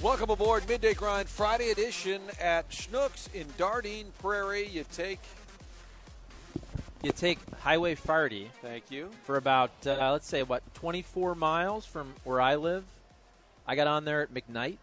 Welcome aboard Midday Grind Friday edition at Schnucks in Dardenne Prairie. You take, You take Highway Forty thank you. for about, uh, let's say, what, 24 miles from where I live. I got on there at McKnight,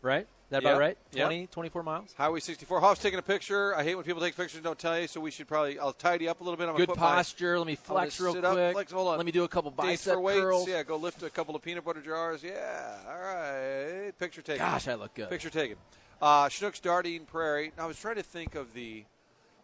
right? Is that Yep, about right? yep. 20, 24 miles? Highway 64. Hoff's taking a picture. I hate when people take pictures and don't tell you, so we should probably, I'll tidy up a little bit. I'm Good put my posture. Let me flex real quick. up, flex- hold on. Let me do a couple bicep for weights. curls. Yeah, go lift a couple of peanut butter jars. Yeah, all right. Picture taken. Gosh, I look good. Picture taken. Uh, Schnucks Dardenne Prairie. Now, I was trying to think of the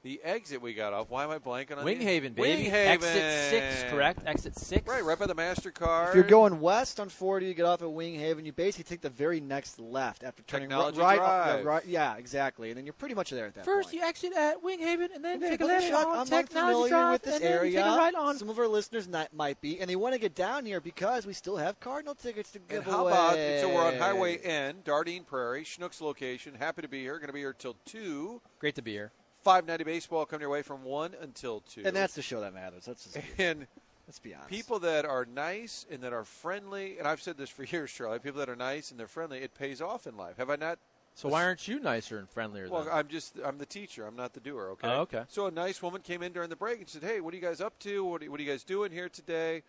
the exit we got off. Why am I blanking on the- Winghaven, baby. Winghaven. Exit 6, correct? Exit 6? Right, right by the MasterCard. If you're going west on 40, you get off at Winghaven. You basically take the very next left after turning Technology right, Drive. yeah, right. Yeah, exactly. And then you're pretty much there at that First, point. you exit at Winghaven, and then And then, take a left Chuck, on I'm Technology unfamiliar Drive, with this and then take a right on. Some of our listeners not, might be, and they want to get down here because we still have Cardinal tickets to give And how away. about so we're on Highway N, Dardenne Prairie, Schnucks location. Happy to be here. Going to be here till two. Great to be here. Five ninety baseball coming your way from one until two. And that's the show that matters. Let's just, and let's be honest. people that are nice and that are friendly. And I've said this for years, Charlie. People that are nice and they're friendly, it pays off in life. Have I not? So why aren't you nicer and friendlier Well, then? I'm just I'm the teacher. I'm not the doer. Okay. Oh, okay. So a nice woman came in during the break and said, "Hey, what are you guys up to? What are, what are you guys doing here today?"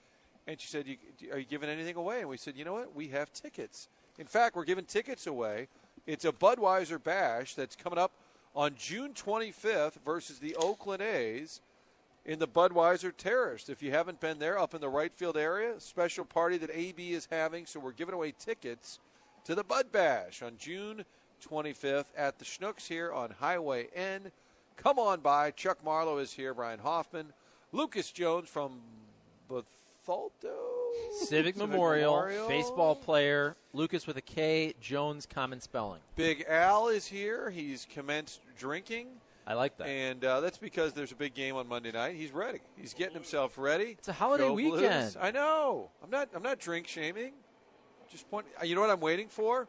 And she said, you, "Are you giving anything away?" And we said, "You know what? We have tickets. In fact, we're giving tickets away. It's a Budweiser bash that's coming up on June 25th versus the Oakland A's." In the Budweiser Terrace. If you haven't been there, up in the right field area, special party that AB is having. So we're giving away tickets to the Bud Bash on June 25th at the Schnucks here on Highway N. Come on by. Chuck Marlow is here. Brian Hoffman. Lucas Jones from Bethalto. Civic, Memorial, baseball player, Lucas with a K, Jones common spelling. Big Al is here. He's commenced drinking. I like that. And uh, that's because there's a big game on Monday night. He's ready. He's getting himself ready. It's a holiday Go Blues. weekend. I know. I'm not. I'm not drink shaming. Just point. uh, You know what I'm waiting for?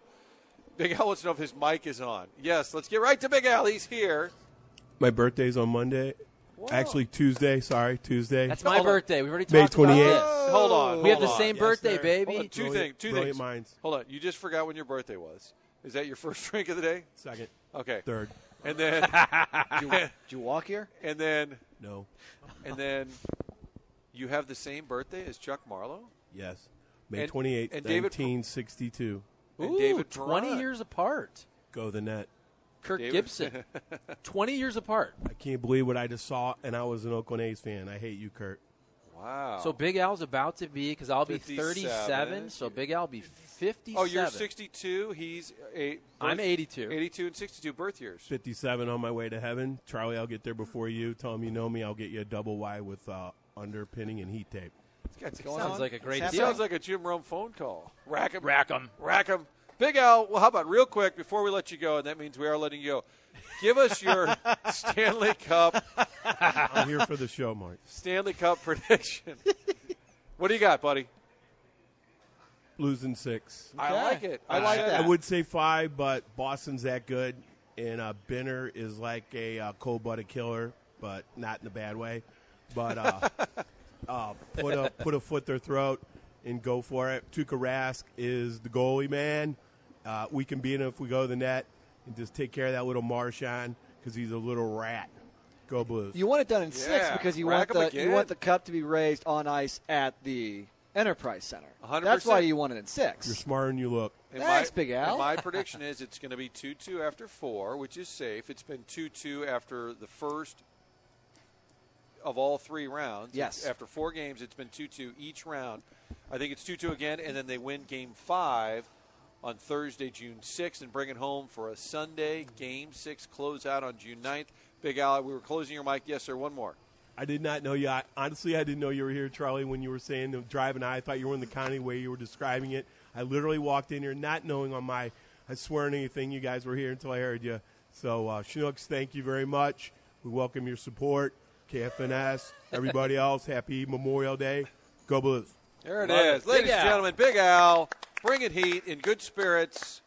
Big Al wants to know if his mic is on. Yes. Let's get right to Big Al. He's here. My birthday's on Monday. Actually, Tuesday. Sorry, Tuesday. That's my Hold birthday. We've already May talked about 28th. this. Hold on. We have the hold on. same Yes, birthday, sir. baby. Hold on, two Brilliant- things. Two brilliant things. minds. Hold on. You just forgot when your birthday was. Is that your first drink of the day? Second, Okay. third. And then, Did you, walk here? and then, No. and then, you have the same birthday as Chuck Marlow Yes. May And- twenty eighth, and David- 1962. and Ooh, David 20 years apart. Go the net. Kirk David- Gibson, 20 years apart. I can't believe what I just saw, and I was an Oakland A's fan. I hate you, Kurt. Wow. So Big Al's about to be, because I'll be 37, so Big Al will be 57. oh, you're 62. He's eight. I'm 82. 82 and 62 birth years. 57 on my way to heaven. Charlie, I'll get there before you. Tell him you know me. I'll get you a double Y with uh, underpinning and heat tape. This guy going Sounds on? like a great What's He deal. sounds like a Jim Rome phone call. Rack him. Rack 'em. Rack him. Big Al, well, how about real quick before we let you go, and that means we are letting you go. Give us your Stanley Cup I'm here for the show, Mark. Stanley Cup prediction. what do you got, buddy? Blues in six. I Okay. like it. I like said that. I would say five, but Boston's that good, and uh, Benner is like a uh, cold-blooded killer, but not in a bad way. But uh, uh, put a put a foot their throat and go for it. Tuukka Rask is the goalie man. Uh, we can beat him if we go to the net and just take care of that little Marchand because he's a little rat. Go Blues. You want it done in six Yeah. because you Rack want 'em the you want the cup to be raised on ice at the Enterprise Center. 100%. That's why you want it in six. You're smarter than you look. And Thanks, my, Big Al. and my prediction is it's going to be 2 2 after four, which is safe. It's been 2 2 after the first of all three rounds. Yes. After four games, it's been 2 2 each round. I think it's 2 2 again, and then they win game five on Thursday, June 6th, and bring it home for a Sunday game six closeout on June 9th. Big Al, we were closing your mic. Yes, sir. One more. I did not know you. I, honestly, I didn't know you were here, Charlie. When you were saying the drive, driving, I thought you were in the county way you were describing it. I literally walked in here not knowing on my, I swear on anything, you guys were here until I heard you. So, uh, Schnucks, thank you very much. We welcome your support. KFNS, everybody else, happy Memorial Day. Go Blues. There it Love is, it. ladies Big and Al. gentlemen. Big Al, bringing heat in good spirits.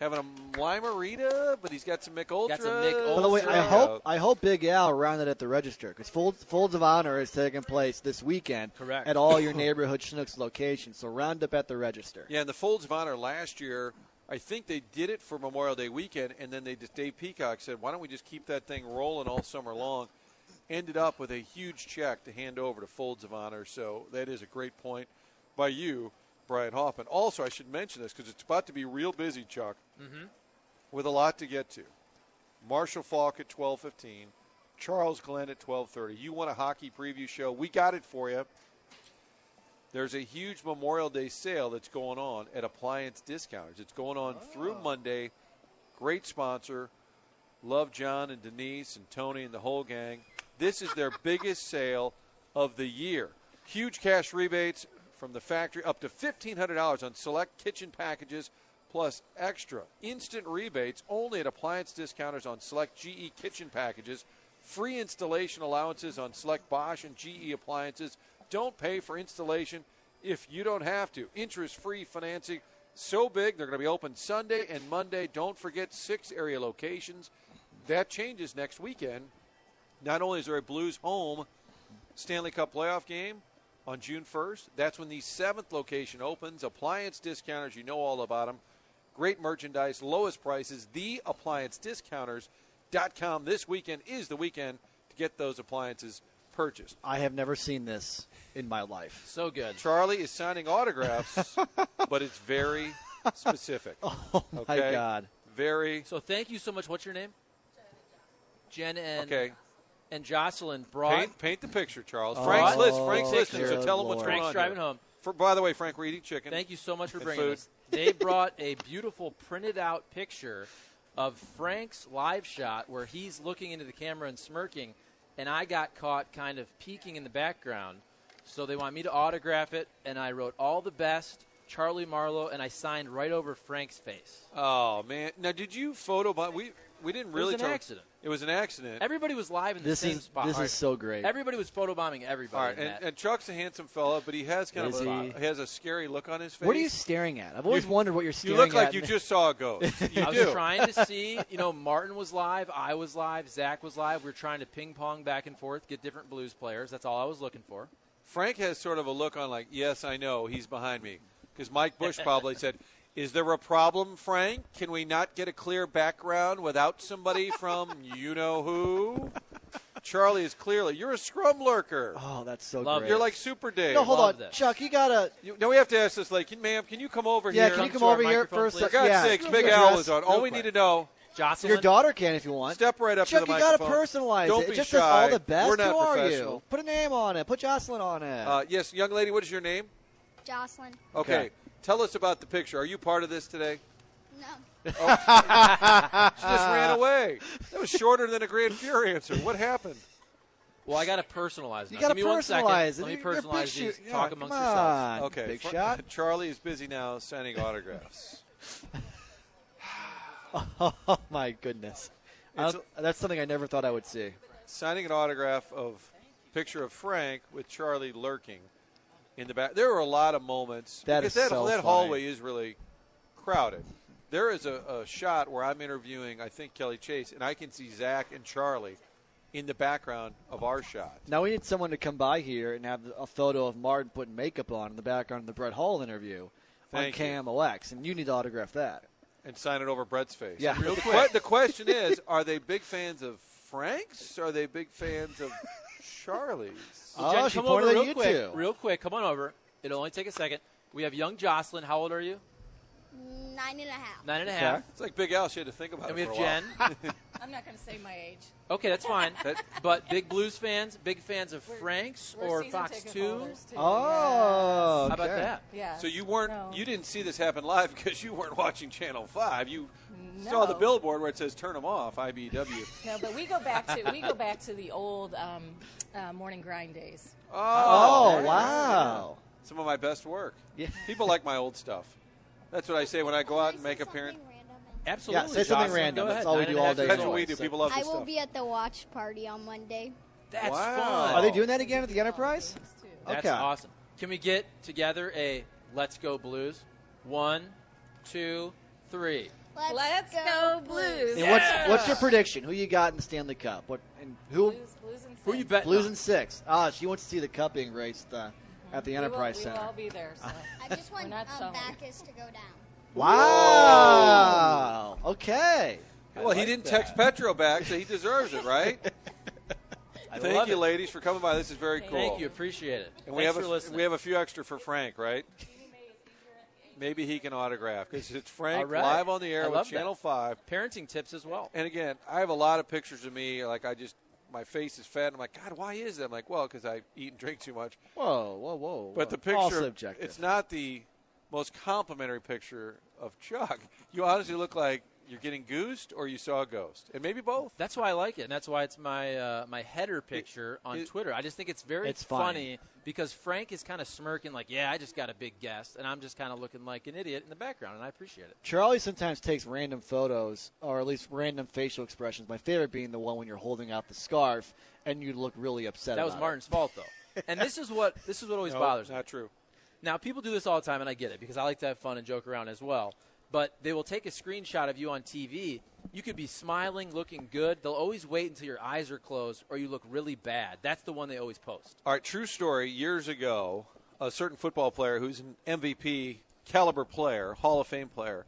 Having a Lime-A-Rita, but he's got some Mich Ultra. Got some Mich By the way, I hope I hope Big Al rounded at the register because Folds, Folds of Honor is taking place this weekend Correct. at all your neighborhood Schnucks locations. So round up at the register. Yeah, and the Folds of Honor last year, I think they did it for Memorial Day weekend, and then they just Dave Peacock said, "Why don't we just keep that thing rolling all summer long?" Ended up with a huge check to hand over to Folds of Honor. So that is a great point by you, Brian Hoffman. Also, I should mention this because it's about to be real busy, Chuck, mm-hmm. with a lot to get to. Marshall Faulk at twelve fifteen, Charles Glenn at twelve thirty. You want a hockey preview show? We got it for you. There's a huge Memorial Day sale that's going on at Appliance Discounters. It's going on through ah. Monday. Great sponsor. Love John and Denise and Tony and the whole gang. This is their biggest sale of the year. Huge cash rebates from the factory up to $1,500 on select kitchen packages plus extra instant rebates only at appliance discounters on select GE kitchen packages. Free installation allowances on select Bosch and GE appliances. Don't pay for installation if you don't have to. Interest free financing so big they're going to be open Sunday and Monday. Don't forget six area locations. That changes next weekend. Not only is there a Blues home Stanley Cup playoff game on June 1st, that's when the seventh location opens. Appliance discounters, you know all about them. Great merchandise, lowest prices. The appliance TheApplianceDiscounters.com. This weekend is the weekend to get those appliances purchased. I have never seen this in my life. So good. Charlie is signing autographs, but it's very specific. Oh my Okay. God! Very So thank you so much. What's your name? Jen and okay. And Jocelyn brought. Paint, paint the picture, Charles. Oh, Frank's list. Frank's dear listening, so tell him what's Lord. going Frank's on. driving here. home. For, by the way, Frank, we're eating chicken. Thank you so much for bringing food. this. They brought a beautiful printed out picture of Frank's live shot where he's looking into the camera and smirking, and I got caught kind of peeking in the background. So they want me to autograph it, and I wrote all the best, Charlie Marlow, and I signed right over Frank's face. Oh man! Now, did you photo? We we didn't It really. was an tell- accident. It was an accident. Everybody was live in the This same is spot. this All right. is so great. Everybody was photobombing everybody. All right, in and, that. and Chuck's a handsome fella, but he has kind Is of a, he? he has a scary look on his face. What are you staring at? I've always You- wondered what you're staring. At. You look like at. you just saw a ghost. You I was do. trying to see, you know, Martin was live, I was live, Zach was live. We were trying to ping pong back and forth, get different blues players. That's all I was looking for. Frank has sort of a look on like, yes, I know, he's behind me. Because Mike Bush probably said, is there a problem, Frank? Can we not get a clear background without somebody from you know who? Charlie is clearly, you're a scrum lurker. Oh, that's so Love great. You're like Super Dave. no, hold Love on, this. Chuck. You gotta. You, now we have to ask this, like, ma'am, can you come over Yeah, here? Yeah, can you Come come to over here first? please. For God's yeah, sakes, Big Al address was on. real All we need to know, Jocelyn, Your daughter can if you want. step right up Chuck, to the you gotta microphone. personalize Don't it. be it just shy. says all the best. We're not Who are professional. you? Put a name on it. Put Jocelyn on it. Uh, yes, young lady, what is your name? Jocelyn. Okay. Okay. Tell us about the picture. Are you part of this today? No. Oh. She just ran away. That was shorter than a Grand Fury answer. What happened? Well, I got to personalize. you now. gotta Give me one second. personalize. Let me You're a big personalize these. Yeah, Talk come amongst yourselves. Okay. big Fr- shot. Charlie is busy now signing autographs. Oh my goodness. I that's something I never thought I would see. signing an autograph of picture of Frank with Charlie lurking in the back. There were a lot of moments. That because is that, so that hallway is really crowded. There is a, a shot where I'm interviewing, I think, Kelly Chase, and I can see Zach and Charlie in the background of our shot. Now we need someone to come by here and have a photo of Martin putting makeup on in the background of the Brett Hull interview Thank you. on KMOX, and you need to autograph that. and sign it over Brett's face. Yeah. Real the, que- the question is: Are they big fans of Frank's? Are they big fans of Charlie's? Oh, Jen, she come over real quick. two. Real quick, come on over. It'll only take a second. We have young Jocelyn. How old are you? Nine and a half. Nine and a half. Okay. It's like Big Al. She had to think about And it we for have a while. Jen. I'm not going to say my age. Okay, that's fine. but big Blues fans, big fans of We're- Frank's we're or Fox Two. holders, too. Oh, How about that? Yeah. So you weren't, No. you didn't see this happen live because you weren't watching Channel Five. You saw the billboard where it says "Turn them off." IBW. No, but we go back to we go back to the old um, uh, morning grind days. Oh, yeah. wow. Some of my best work. Yeah. People like my old stuff. That's what I say when I go out and make appearance. Absolutely. Yeah, say something Jocelyn, random. That's all we do all day That's what we do. People love I this will stuff. be at the watch party on Monday. That's Wow. fun. Are they doing that again at the Enterprise? That's Okay. awesome. Can we get together a Let's Go Blues? One, two, three. Let's, Let's go Blues. And what's what's your prediction? Who you got in the Stanley Cup? What and who? Blues, blues and Who you six. betting Blues on? and six. Ah, she wants to see the cup being raced uh, at the We will- Enterprise we Center. will all be there. So. I just want um, selling. Bacchus to go down. Wow. Okay. Well, he didn't text Petro back, so he deserves it, right? Thank you, it. ladies, for coming by. This is very cool. Thank you. Appreciate it. And we have for a, listening. we have a few extra for Frank, right? Maybe he can autograph because it's Frank All right. live on the air I with love that. Channel Five. parenting tips as well. And again, I have a lot of pictures of me. Like I just, my face is fat. And I'm like, God, why is that? I'm like, well, because I eat and drink too much. Whoa, whoa, whoa. But the whoa. All picture, subjective. it's not the most complimentary picture of Chuck. You honestly look like you're getting goosed or you saw a ghost, and maybe both. That's why I like it, and that's why it's my uh, my header picture on it- Twitter. I just think it's very It's funny. funny because Frank is kind of smirking, like, "Yeah, I just got a big guest," and I'm just kind of looking like an idiot in the background, and I appreciate it. Charlie sometimes takes random photos, or at least random facial expressions. My favorite being the one when you're holding out the scarf and you look really upset. That was about Martin's fault, though. and this is what this is what always No, bothers me. Not true. Now, people do this all the time, and I get it because I like to have fun and joke around as well. But they will take a screenshot of you on TV. You could be smiling, looking good. They'll always wait until your eyes are closed or you look really bad. That's the one they always post. All right, true story. Years ago, a certain football player who's an MVP caliber player, Hall of Fame player,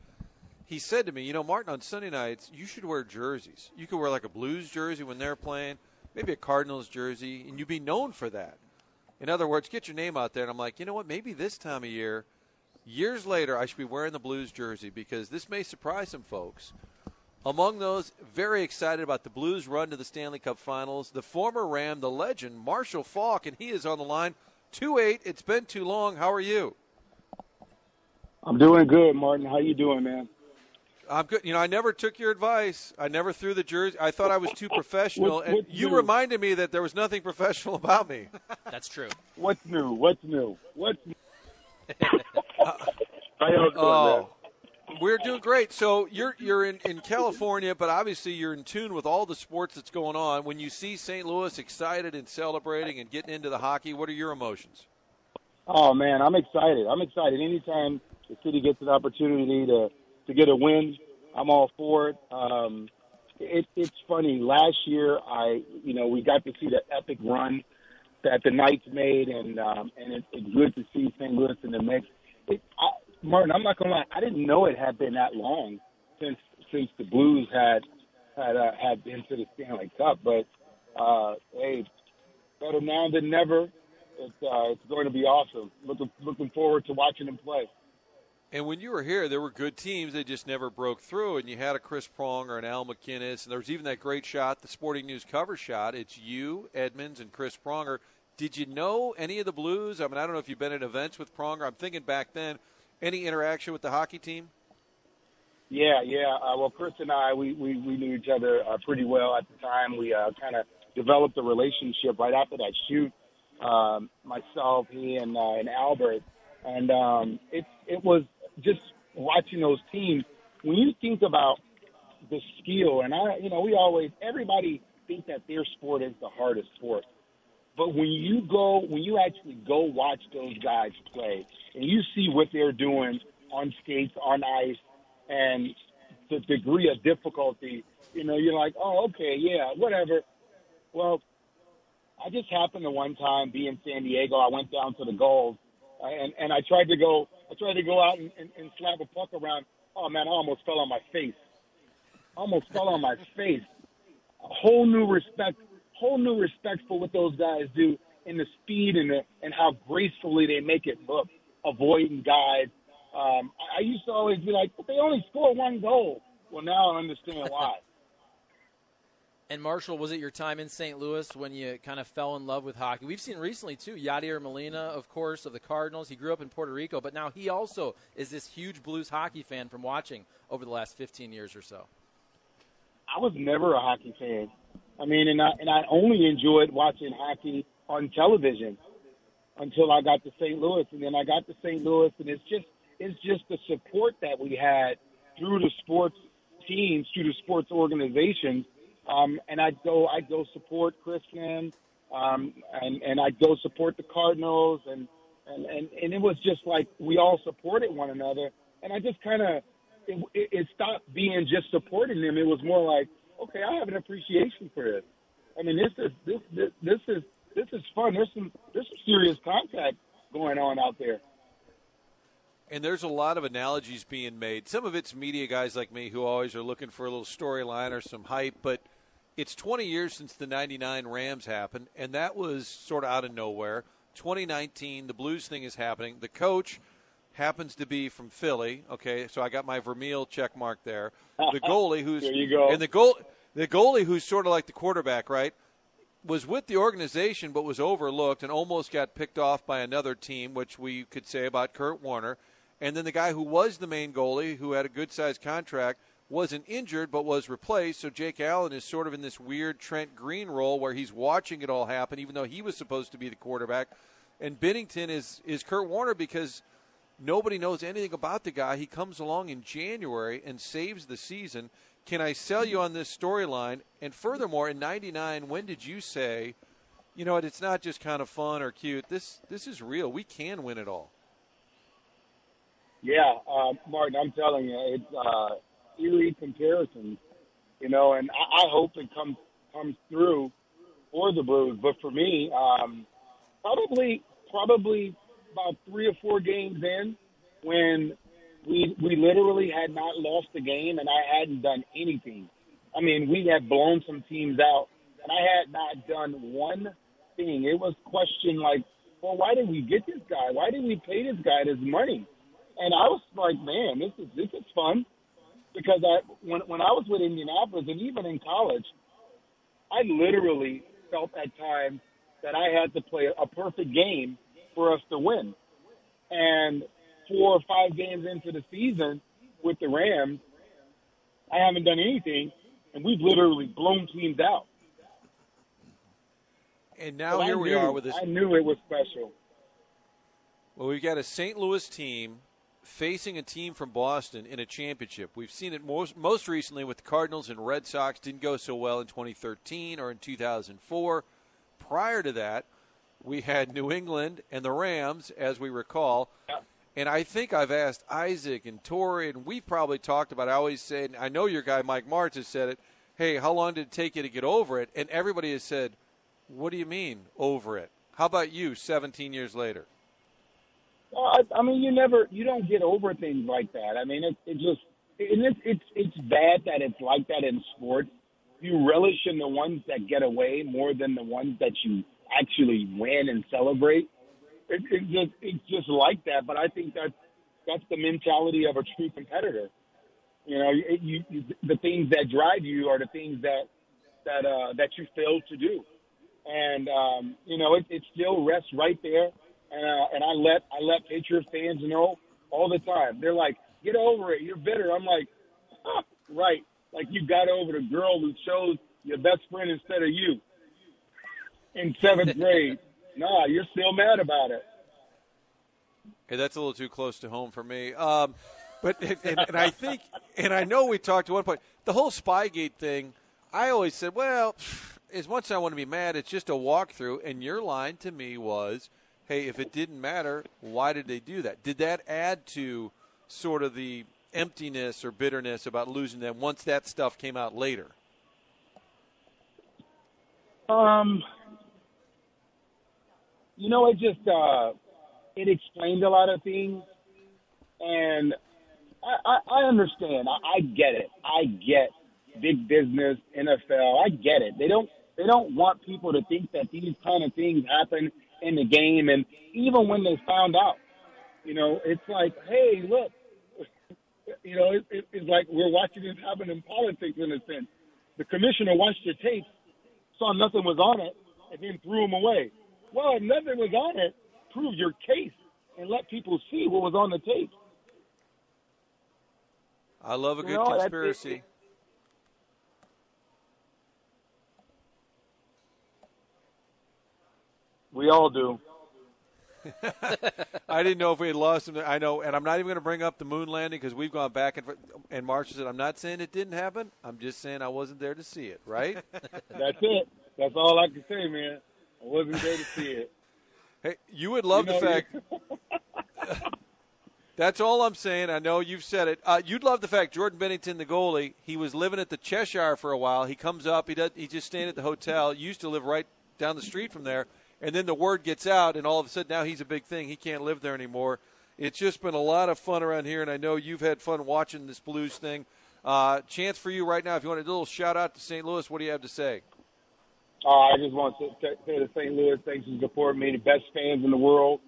he said to me, "You know, Martin, on Sunday nights, you should wear jerseys. You could wear like a Blues jersey when they're playing, maybe a Cardinals jersey, and you'd be known for that. In other words, get your name out there." And I'm like, you know what? Maybe this time of year, years later, I should be wearing the Blues jersey because this may surprise some folks. Among those, very excited about the Blues' run to the Stanley Cup Finals, the former Ram, the legend, Marshall Faulk, and he is on the line. 2 8. It's been too long. How are you? I'm doing good, Martin. How you doing, man? I'm good. You know, I never took your advice. I never threw the jersey. I thought I was too professional, What- and you new? reminded me that there was nothing professional about me. That's true. What's new? What's new? What's new? How y'all doing, Oh, we're doing great. So you're you're in, in California, but obviously you're in tune with all the sports that's going on. When you see St. Louis excited and celebrating and getting into the hockey, what are your emotions? Oh man, I'm excited. I'm excited. Anytime the city gets an opportunity to to get a win, I'm all for it. Um, it it's funny. Last year, I you know we got to see the epic run that the Knights made, and um, and it, it's good to see St. Louis in the mix. It, I, Martin, I'm not gonna lie. I didn't know it had been that long since since the Blues had had uh, had been to the Stanley Cup. But uh, hey, better now than never. It's uh, it's going to be awesome. Looking looking forward to watching them play. And when you were here, there were good teams. They just never broke through. And you had a Chris Prong or an Al MacInnis. And there was even that great shot, the Sporting News cover shot. It's you, Edmonds, and Chris Pronger. Did you know any of the Blues? I mean, I don't know if you've been at events with Pronger. I'm thinking back then, any interaction with the hockey team? Yeah, yeah. Uh, well, Chris and I, we, we, we knew each other uh, pretty well at the time. We uh, kind of developed a relationship right after that shoot. Um, myself, he, and uh, and Albert, and um, it it was just watching those teams. When you think about the skill, and I, you know, we always everybody think that their sport is the hardest sport. But when you go, when you actually go watch those guys play, and you see what they're doing on skates, on ice, and the degree of difficulty, you know, you're like, oh, okay, yeah, whatever. Well, I just happened to one time be in San Diego. I went down to the uh, and and I tried to go, I tried to go out and, and, and slap a puck around. Oh man, I almost fell on my face. Almost fell on my face. A whole new respect, whole new respect for what those guys do and the speed and the and how gracefully they make it look, avoiding guys. Um, I, I used to always be like, but they only score one goal. Well, now I understand why. And Marshall, was it your time in St. Louis when you kind of fell in love with hockey? We've seen recently too, Yadier Molina, of course, of the Cardinals. He grew up in Puerto Rico, but now he also is this huge Blues hockey fan from watching over the last 15 years or so. I was never a hockey fan. I mean, and I and I only enjoyed watching hockey on television until I got to St. Louis, and then I got to St. Louis, and it's just it's just the support that we had through the sports teams, through the sports organizations, um, and I'd go I'd go support Chris Finn, um, and and I'd go support the Cardinals, and and and, and it was just like we all supported one another, and I just kind of it, it, it stopped being just supporting them. It was more like, okay, I have an appreciation for this. I mean, this is this this, this is this is fun. There's some there's some serious contact going on out there. And there's a lot of analogies being made. Some of it's media guys like me who always are looking for a little storyline or some hype, but it's 20 years since the 99 Rams happened, and that was sort of out of nowhere. 2019, the Blues thing is happening. The coach happens to be from Philly. Okay, so I got my Vermeil check mark there. The goalie, who's there you go. and the goal, the goalie who's sort of like the quarterback, right? Was with the organization, but was overlooked and almost got picked off by another team, which we could say about Kurt Warner. And then the guy who was the main goalie, who had a good sized contract, wasn't injured but was replaced. So Jake Allen is sort of in this weird Trent Green role where he's watching it all happen, even though he was supposed to be the quarterback. And Binnington is is Kurt Warner because nobody knows anything about the guy. He comes along in January and saves the season. Can I sell you on this storyline? And furthermore, in '99, when did you say, you know what, it's not just kind of fun or cute. This this is real. We can win it all. Yeah, uh, Martin, I'm telling you, it's uh, eerie comparisons, you know, and I, I hope it comes comes through for the Blues. But for me, um, probably probably about three or four games in, when we we literally had not lost a game and I hadn't done anything. I mean, we had blown some teams out, and I had not done one thing. It was question like, well, why did we get this guy? Why did we pay this guy this money? And I was like, man, this is this is fun because I when when I was with Indianapolis and even in college, I literally felt at times that I had to play a perfect game for us to win. And four or five games into the season with the Rams, I haven't done anything, and we've literally blown teams out. And now I here we are with this. I knew it was special. Well, we've got a St. Louis team facing a team from Boston in a championship. We've seen it most, most recently with the Cardinals and Red Sox. Didn't go so well in 2013 or in 2004. Prior to that, we had New England and the Rams, as we recall. And I think I've asked Isaac and Torry, and we've probably talked about. it. I always say, and I know your guy Mike Martz has said it. Hey, how long did it take you to get over it? And everybody has said, "What do you mean over it?" How about you, 17 years later? I, I mean, you never, you don't get over things like that. I mean, it, it just, and it's, it's, it's bad that it's like that in sports. You relish in the ones that get away more than the ones that you actually win and celebrate. It, it's just, it's just like that. But I think that's, that's the mentality of a true competitor. You know, you, you the things that drive you are the things that, that, uh, that you fail to do. And, um, you know, it, it still rests right there and uh, and I let I let Patriots fans know all the time. They're like, "Get over it. You're bitter." I'm like, huh, "Right, like you got over the girl who chose your best friend instead of you in seventh grade. Nah, you're still mad about it." Hey, that's a little too close to home for me. Um, but and, and I think, and I know we talked at one point the whole Spygate thing. I always said, well, as much as I want to be mad, it's just a walkthrough. And your line to me was, hey, if it didn't matter, why did they do that? Did that add to sort of the emptiness or bitterness about losing them once that stuff came out later? Um, you know, it just uh, it explained a lot of things, and I, I, I understand. I, I get it. I get big business, NFL. I get it. They don't they don't want people to think that these kind of things happen in the game, and even when they found out, you know, it's like, hey, look, you know, it, it, it's like we're watching this happen in politics in a sense. the commissioner watched your tape, saw nothing was on it, and then threw them away. Well, if nothing was on it, prove your case and let people see what was on the tape. I love a You good know, that's- conspiracy. We all do. I didn't know if we had lost him. I know, and I'm not even going to bring up the moon landing because we've gone back and forth. And Marsh said, "I'm not saying it didn't happen. I'm just saying I wasn't there to see it." Right? That's it. That's all I can say, man. I wasn't there to see it. Hey, you would love You the know, fact. That's all I'm saying. I know you've said it. Uh, you'd love the fact Jordan Binnington, the goalie, he was living at the Cheshire for a while. He comes up. He does. He just staying at the hotel. He Used to live right down the street from there, and then the word gets out, and all of a sudden now he's a big thing. He can't live there anymore. It's just been a lot of fun around here, and I know you've had fun watching this Blues thing. Uh, chance for you right now. If you want a little shout out to St. Louis, what do you have to say? Uh, I just want to say to St. Louis, thanks for supporting me. The best fans in the world.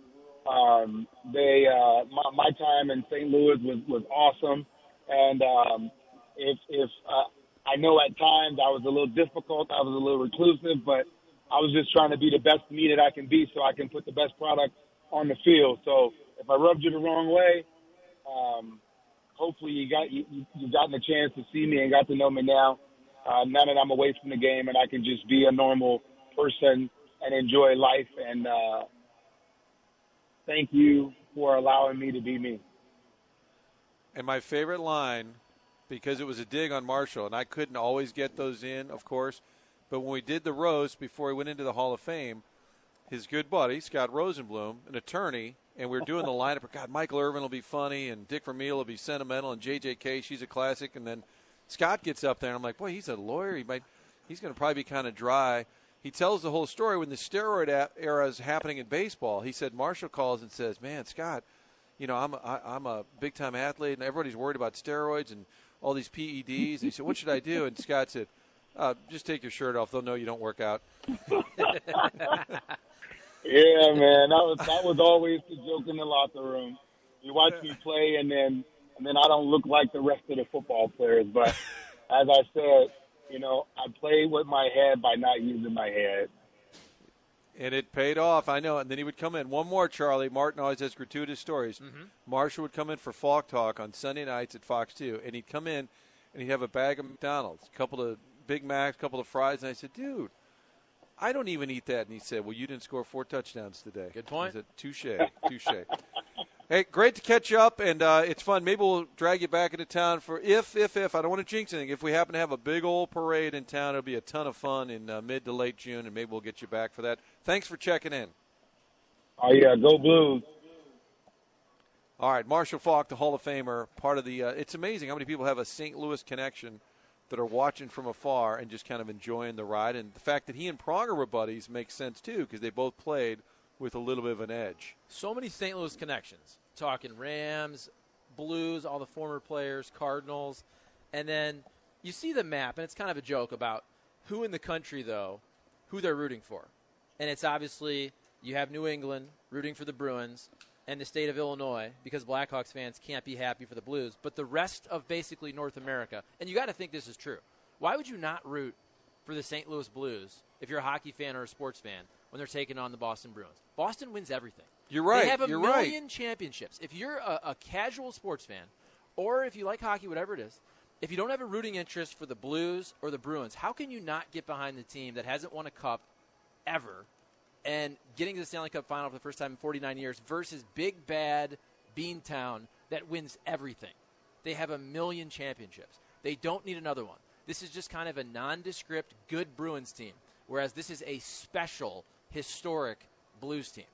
Um, they, uh, my, my time in St. Louis was, was awesome. And, um, if, if, uh, I know at times I was a little difficult, I was a little reclusive, but I was just trying to be the best me that I can be so I can put the best product on the field. So if I rubbed you the wrong way, um, hopefully you got, you, you- gotten a chance to see me and got to know me now. Uh, now that I'm away from the game and I can just be a normal person and enjoy life and, uh, thank you for allowing me to be me. And my favorite line, because it was a dig on Marshall, and I couldn't always get those in, of course, but when we did the roast before he went into the Hall of Fame, his good buddy, Scott Rosenblum, an attorney, and we were doing the lineup. God, Michael Irvin will be funny, and Dick Vermeil will be sentimental, and JJK, she's a classic. And then Scott gets up there, and I'm like, boy, he's a lawyer. He might, he's going to probably be kind of dry. He tells the whole story when the steroid era is happening in baseball. He said Marshall calls and says, "Man, Scott, you know, I'm a, I, I'm a big time athlete, and everybody's worried about steroids and all these PEDs." And he said, "What should I do?" And Scott said, uh, "Just take your shirt off. They'll know you don't work out." Yeah, man, that was that was always the joke in the locker room. You watch me play, and then and then I don't look like the rest of the football players. But as I said, you know, I play with my head by not using my head. And it paid off, I know. And then he would come in. One more, Charlie. Martin always has gratuitous stories. Marshall would come in for Faulk Talk on Sunday nights at Fox 2, and he'd come in and he'd have a bag of McDonald's, a couple of Big Macs, a couple of fries. And I said, dude, I don't even eat that. And he said, well, you didn't score four touchdowns today. Good point. I said, touche, touche. Hey, great to catch up, and uh, it's fun. Maybe we'll drag you back into town for if, if, if I don't want to jinx anything. If we happen to have a big old parade in town, it'll be a ton of fun in uh, mid to late June, and maybe we'll get you back for that. Thanks for checking in. Oh yeah, go Blues! All right, Marshall Faulk, the Hall of Famer, part of the. Uh, it's amazing how many people have a St. Louis connection that are watching from afar and just kind of enjoying the ride. And the fact that he and Pronger were buddies makes sense too, because they both played with a little bit of an edge. So many St. Louis connections. Talking Rams, Blues, all the former players, Cardinals, and then you see the map, and it's kind of a joke about who in the country though, who they're rooting for, and it's obviously you have New England rooting for the Bruins and the state of Illinois because Blackhawks fans can't be happy for the Blues, but the rest of basically North America, and you got to think this is true. Why would you not root for the St. Louis Blues if you're a hockey fan or a sports fan when they're taking on the Boston Bruins? Boston wins everything. You're right. They have a You're million right. championships. If you're a, a casual sports fan, or if you like hockey, whatever it is, if you don't have a rooting interest for the Blues or the Bruins, how can you not get behind the team that hasn't won a cup ever and getting to the Stanley Cup final for the first time in 49 years versus big bad Beantown that wins everything? They have a million championships. They don't need another one. This is just kind of a nondescript, good Bruins team, whereas this is a special, historic Blues team.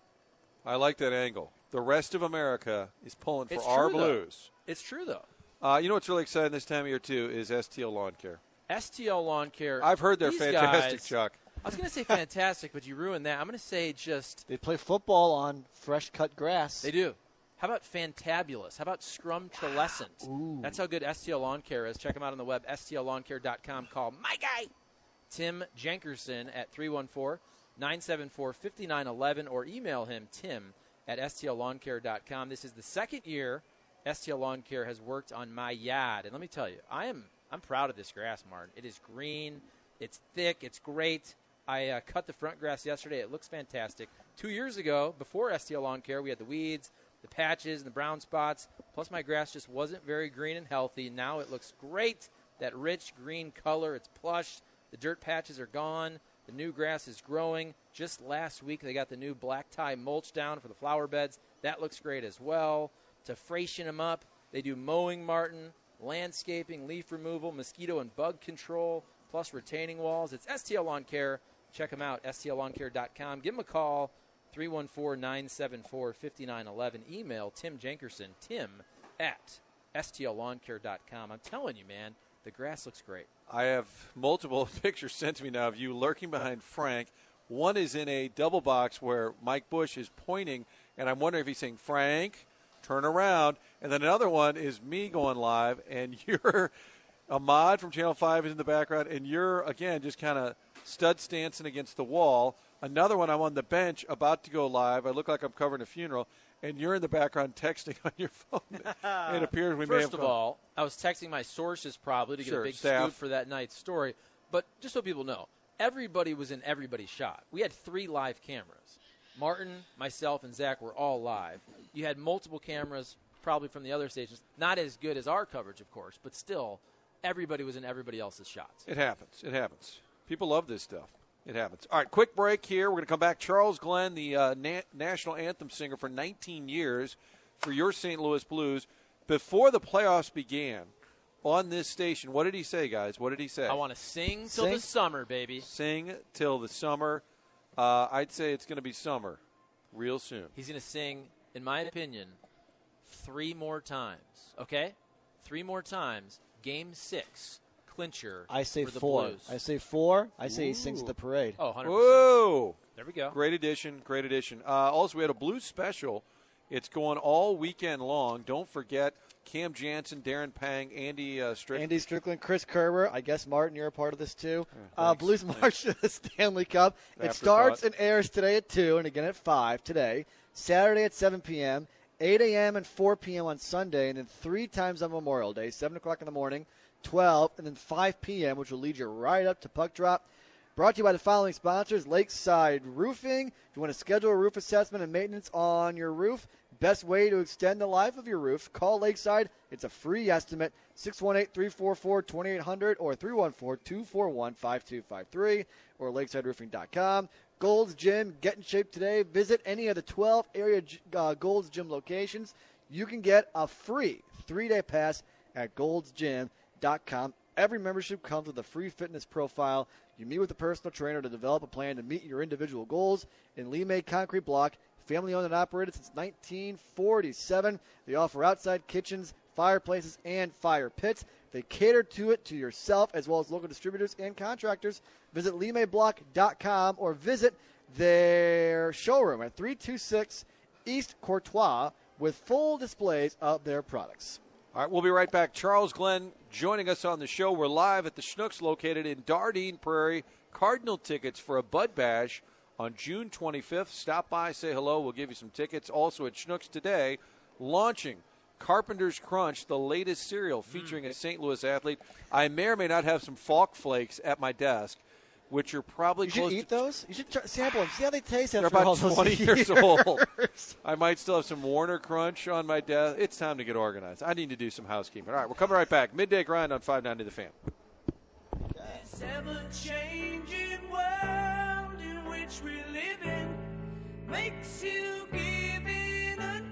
I like that angle. The rest of America is pulling for It's our true, though. Blues. It's true, though. Uh, you know what's really exciting this time of year too is STL Lawn Care. STL Lawn Care. I've heard they're fantastic, guys- Chuck. I was going to say fantastic, but you ruined that. I'm going to say just They play football on fresh cut grass. they do. How about fantabulous? How about scrum trelescent? Ah, That's how good STL Lawn Care is. Check them out on the web, stllawncare.com. Call my guy, Tim Jenkerson, at 314 974 5911 or email him, tim at stlawncare.com. This is the second year STL Lawn Care has worked on my yard. And let me tell you, I am I'm proud of this grass, Martin. It is green, it's thick, it's great. I uh, cut the front grass yesterday. It looks fantastic. Two years ago, before STL Lawn Care, we had the weeds, the patches, and the brown spots. Plus, my grass just wasn't very green and healthy. Now it looks great. That rich green color. It's plush. The dirt patches are gone. The new grass is growing. Just last week, they got the new black tie mulch down for the flower beds. That looks great as well. To freshen them up, they do mowing, Martin, landscaping, leaf removal, mosquito and bug control, plus retaining walls. It's STL Lawn Care. Check them out, stllawncare.com. Give them a call, 314 974 5911. Email Tim Jankerson, tim at stlawncare.com. I'm telling you, man, the grass looks great. I have multiple pictures sent to me now of you lurking behind Frank. One is in a double box where Mike Bush is pointing, and I'm wondering if he's saying, Frank, turn around. And then another one is me going live, and you're Ahmad from Channel 5 is in the background, and you're, again, just kind of stud stancing against the wall. Another one, I'm on the bench about to go live. I look like I'm covering a funeral, and you're in the background texting on your phone. it appears we may First have of all, I was texting my sources probably to get Sure, a big staff. scoop for that night's story. But just so people know, everybody was in everybody's shot. We had three live cameras. Martin, myself, and Zach were all live. You had multiple cameras, probably from the other stations. Not as good as our coverage, of course, but still, everybody was in everybody else's shots. It happens. It happens. People love this stuff. It happens. All right, quick break here. We're going to come back. Charles Glenn, the uh, na- national anthem singer for 19 years for your St. Louis Blues. Before the playoffs began on this station, what did he say, guys? What did he say? I want to sing till Sing? the summer, baby. Sing till the summer. Uh, I'd say it's going to be summer real soon. He's going to sing, in my opinion, three more times. Okay? Three more times. Game six, clincher. I say for the four. Blues. I say four. I say he sings at the parade. Oh, 100%. Whoa! There we go. Great addition. Great addition. Uh, also, we had a blues special. It's going all weekend long. Don't forget Cam Janssen, Darren Pang, Andy uh, Strick. Andy Strickland, Chris Kerber. I guess Martin, you're a part of this too. uh, thanks, Blues March to the Stanley Cup. It starts and airs today at two, and again at five today. Saturday at 7 p.m., 8 a.m. and 4 p.m. on Sunday, and then three times on Memorial Day, 7 o'clock in the morning, 12, and then 5 p.m., which will lead you right up to puck drop. Brought to you by the following sponsors Lakeside Roofing. If you want to schedule a roof assessment and maintenance on your roof, best way to extend the life of your roof, call Lakeside. It's a free estimate 618 344 2800 or 314 241 5253 or lakesideroofing.com. Gold's Gym, get in shape today. Visit any of the 12 area uh, Gold's Gym locations. You can get a free three day pass at goldsgym.com. Every membership comes with a free fitness profile. You meet with a personal trainer to develop a plan to meet your individual goals. In Lee May Concrete Block, family owned and operated since 1947. They offer outside kitchens, fireplaces, and fire pits. They cater to it to yourself as well as local distributors and contractors. Visit LeeMayBlock.com or visit their showroom at 326 East Courtois with full displays of their products. All right, we'll be right back. Charles Glenn joining us on the show. We're live at the Schnucks located in Dardenne Prairie. Cardinal tickets for a Bud Bash on June 25th. Stop by, say hello. We'll give you some tickets. Also at Schnucks today, launching Carpenter's Crunch, the latest cereal hmm. featuring a St. Louis athlete. I may or may not have some Faulk Flakes at my desk, which are probably You should close eat to those. You should try, sample them. See how they taste They're after all about those 20 years old. I might still have some Warner Crunch on my desk. It's time to get organized. I need to do some housekeeping. All right, we're coming right back. Midday grind on 590 The Fan. This ever-changing world in which we live in makes you give in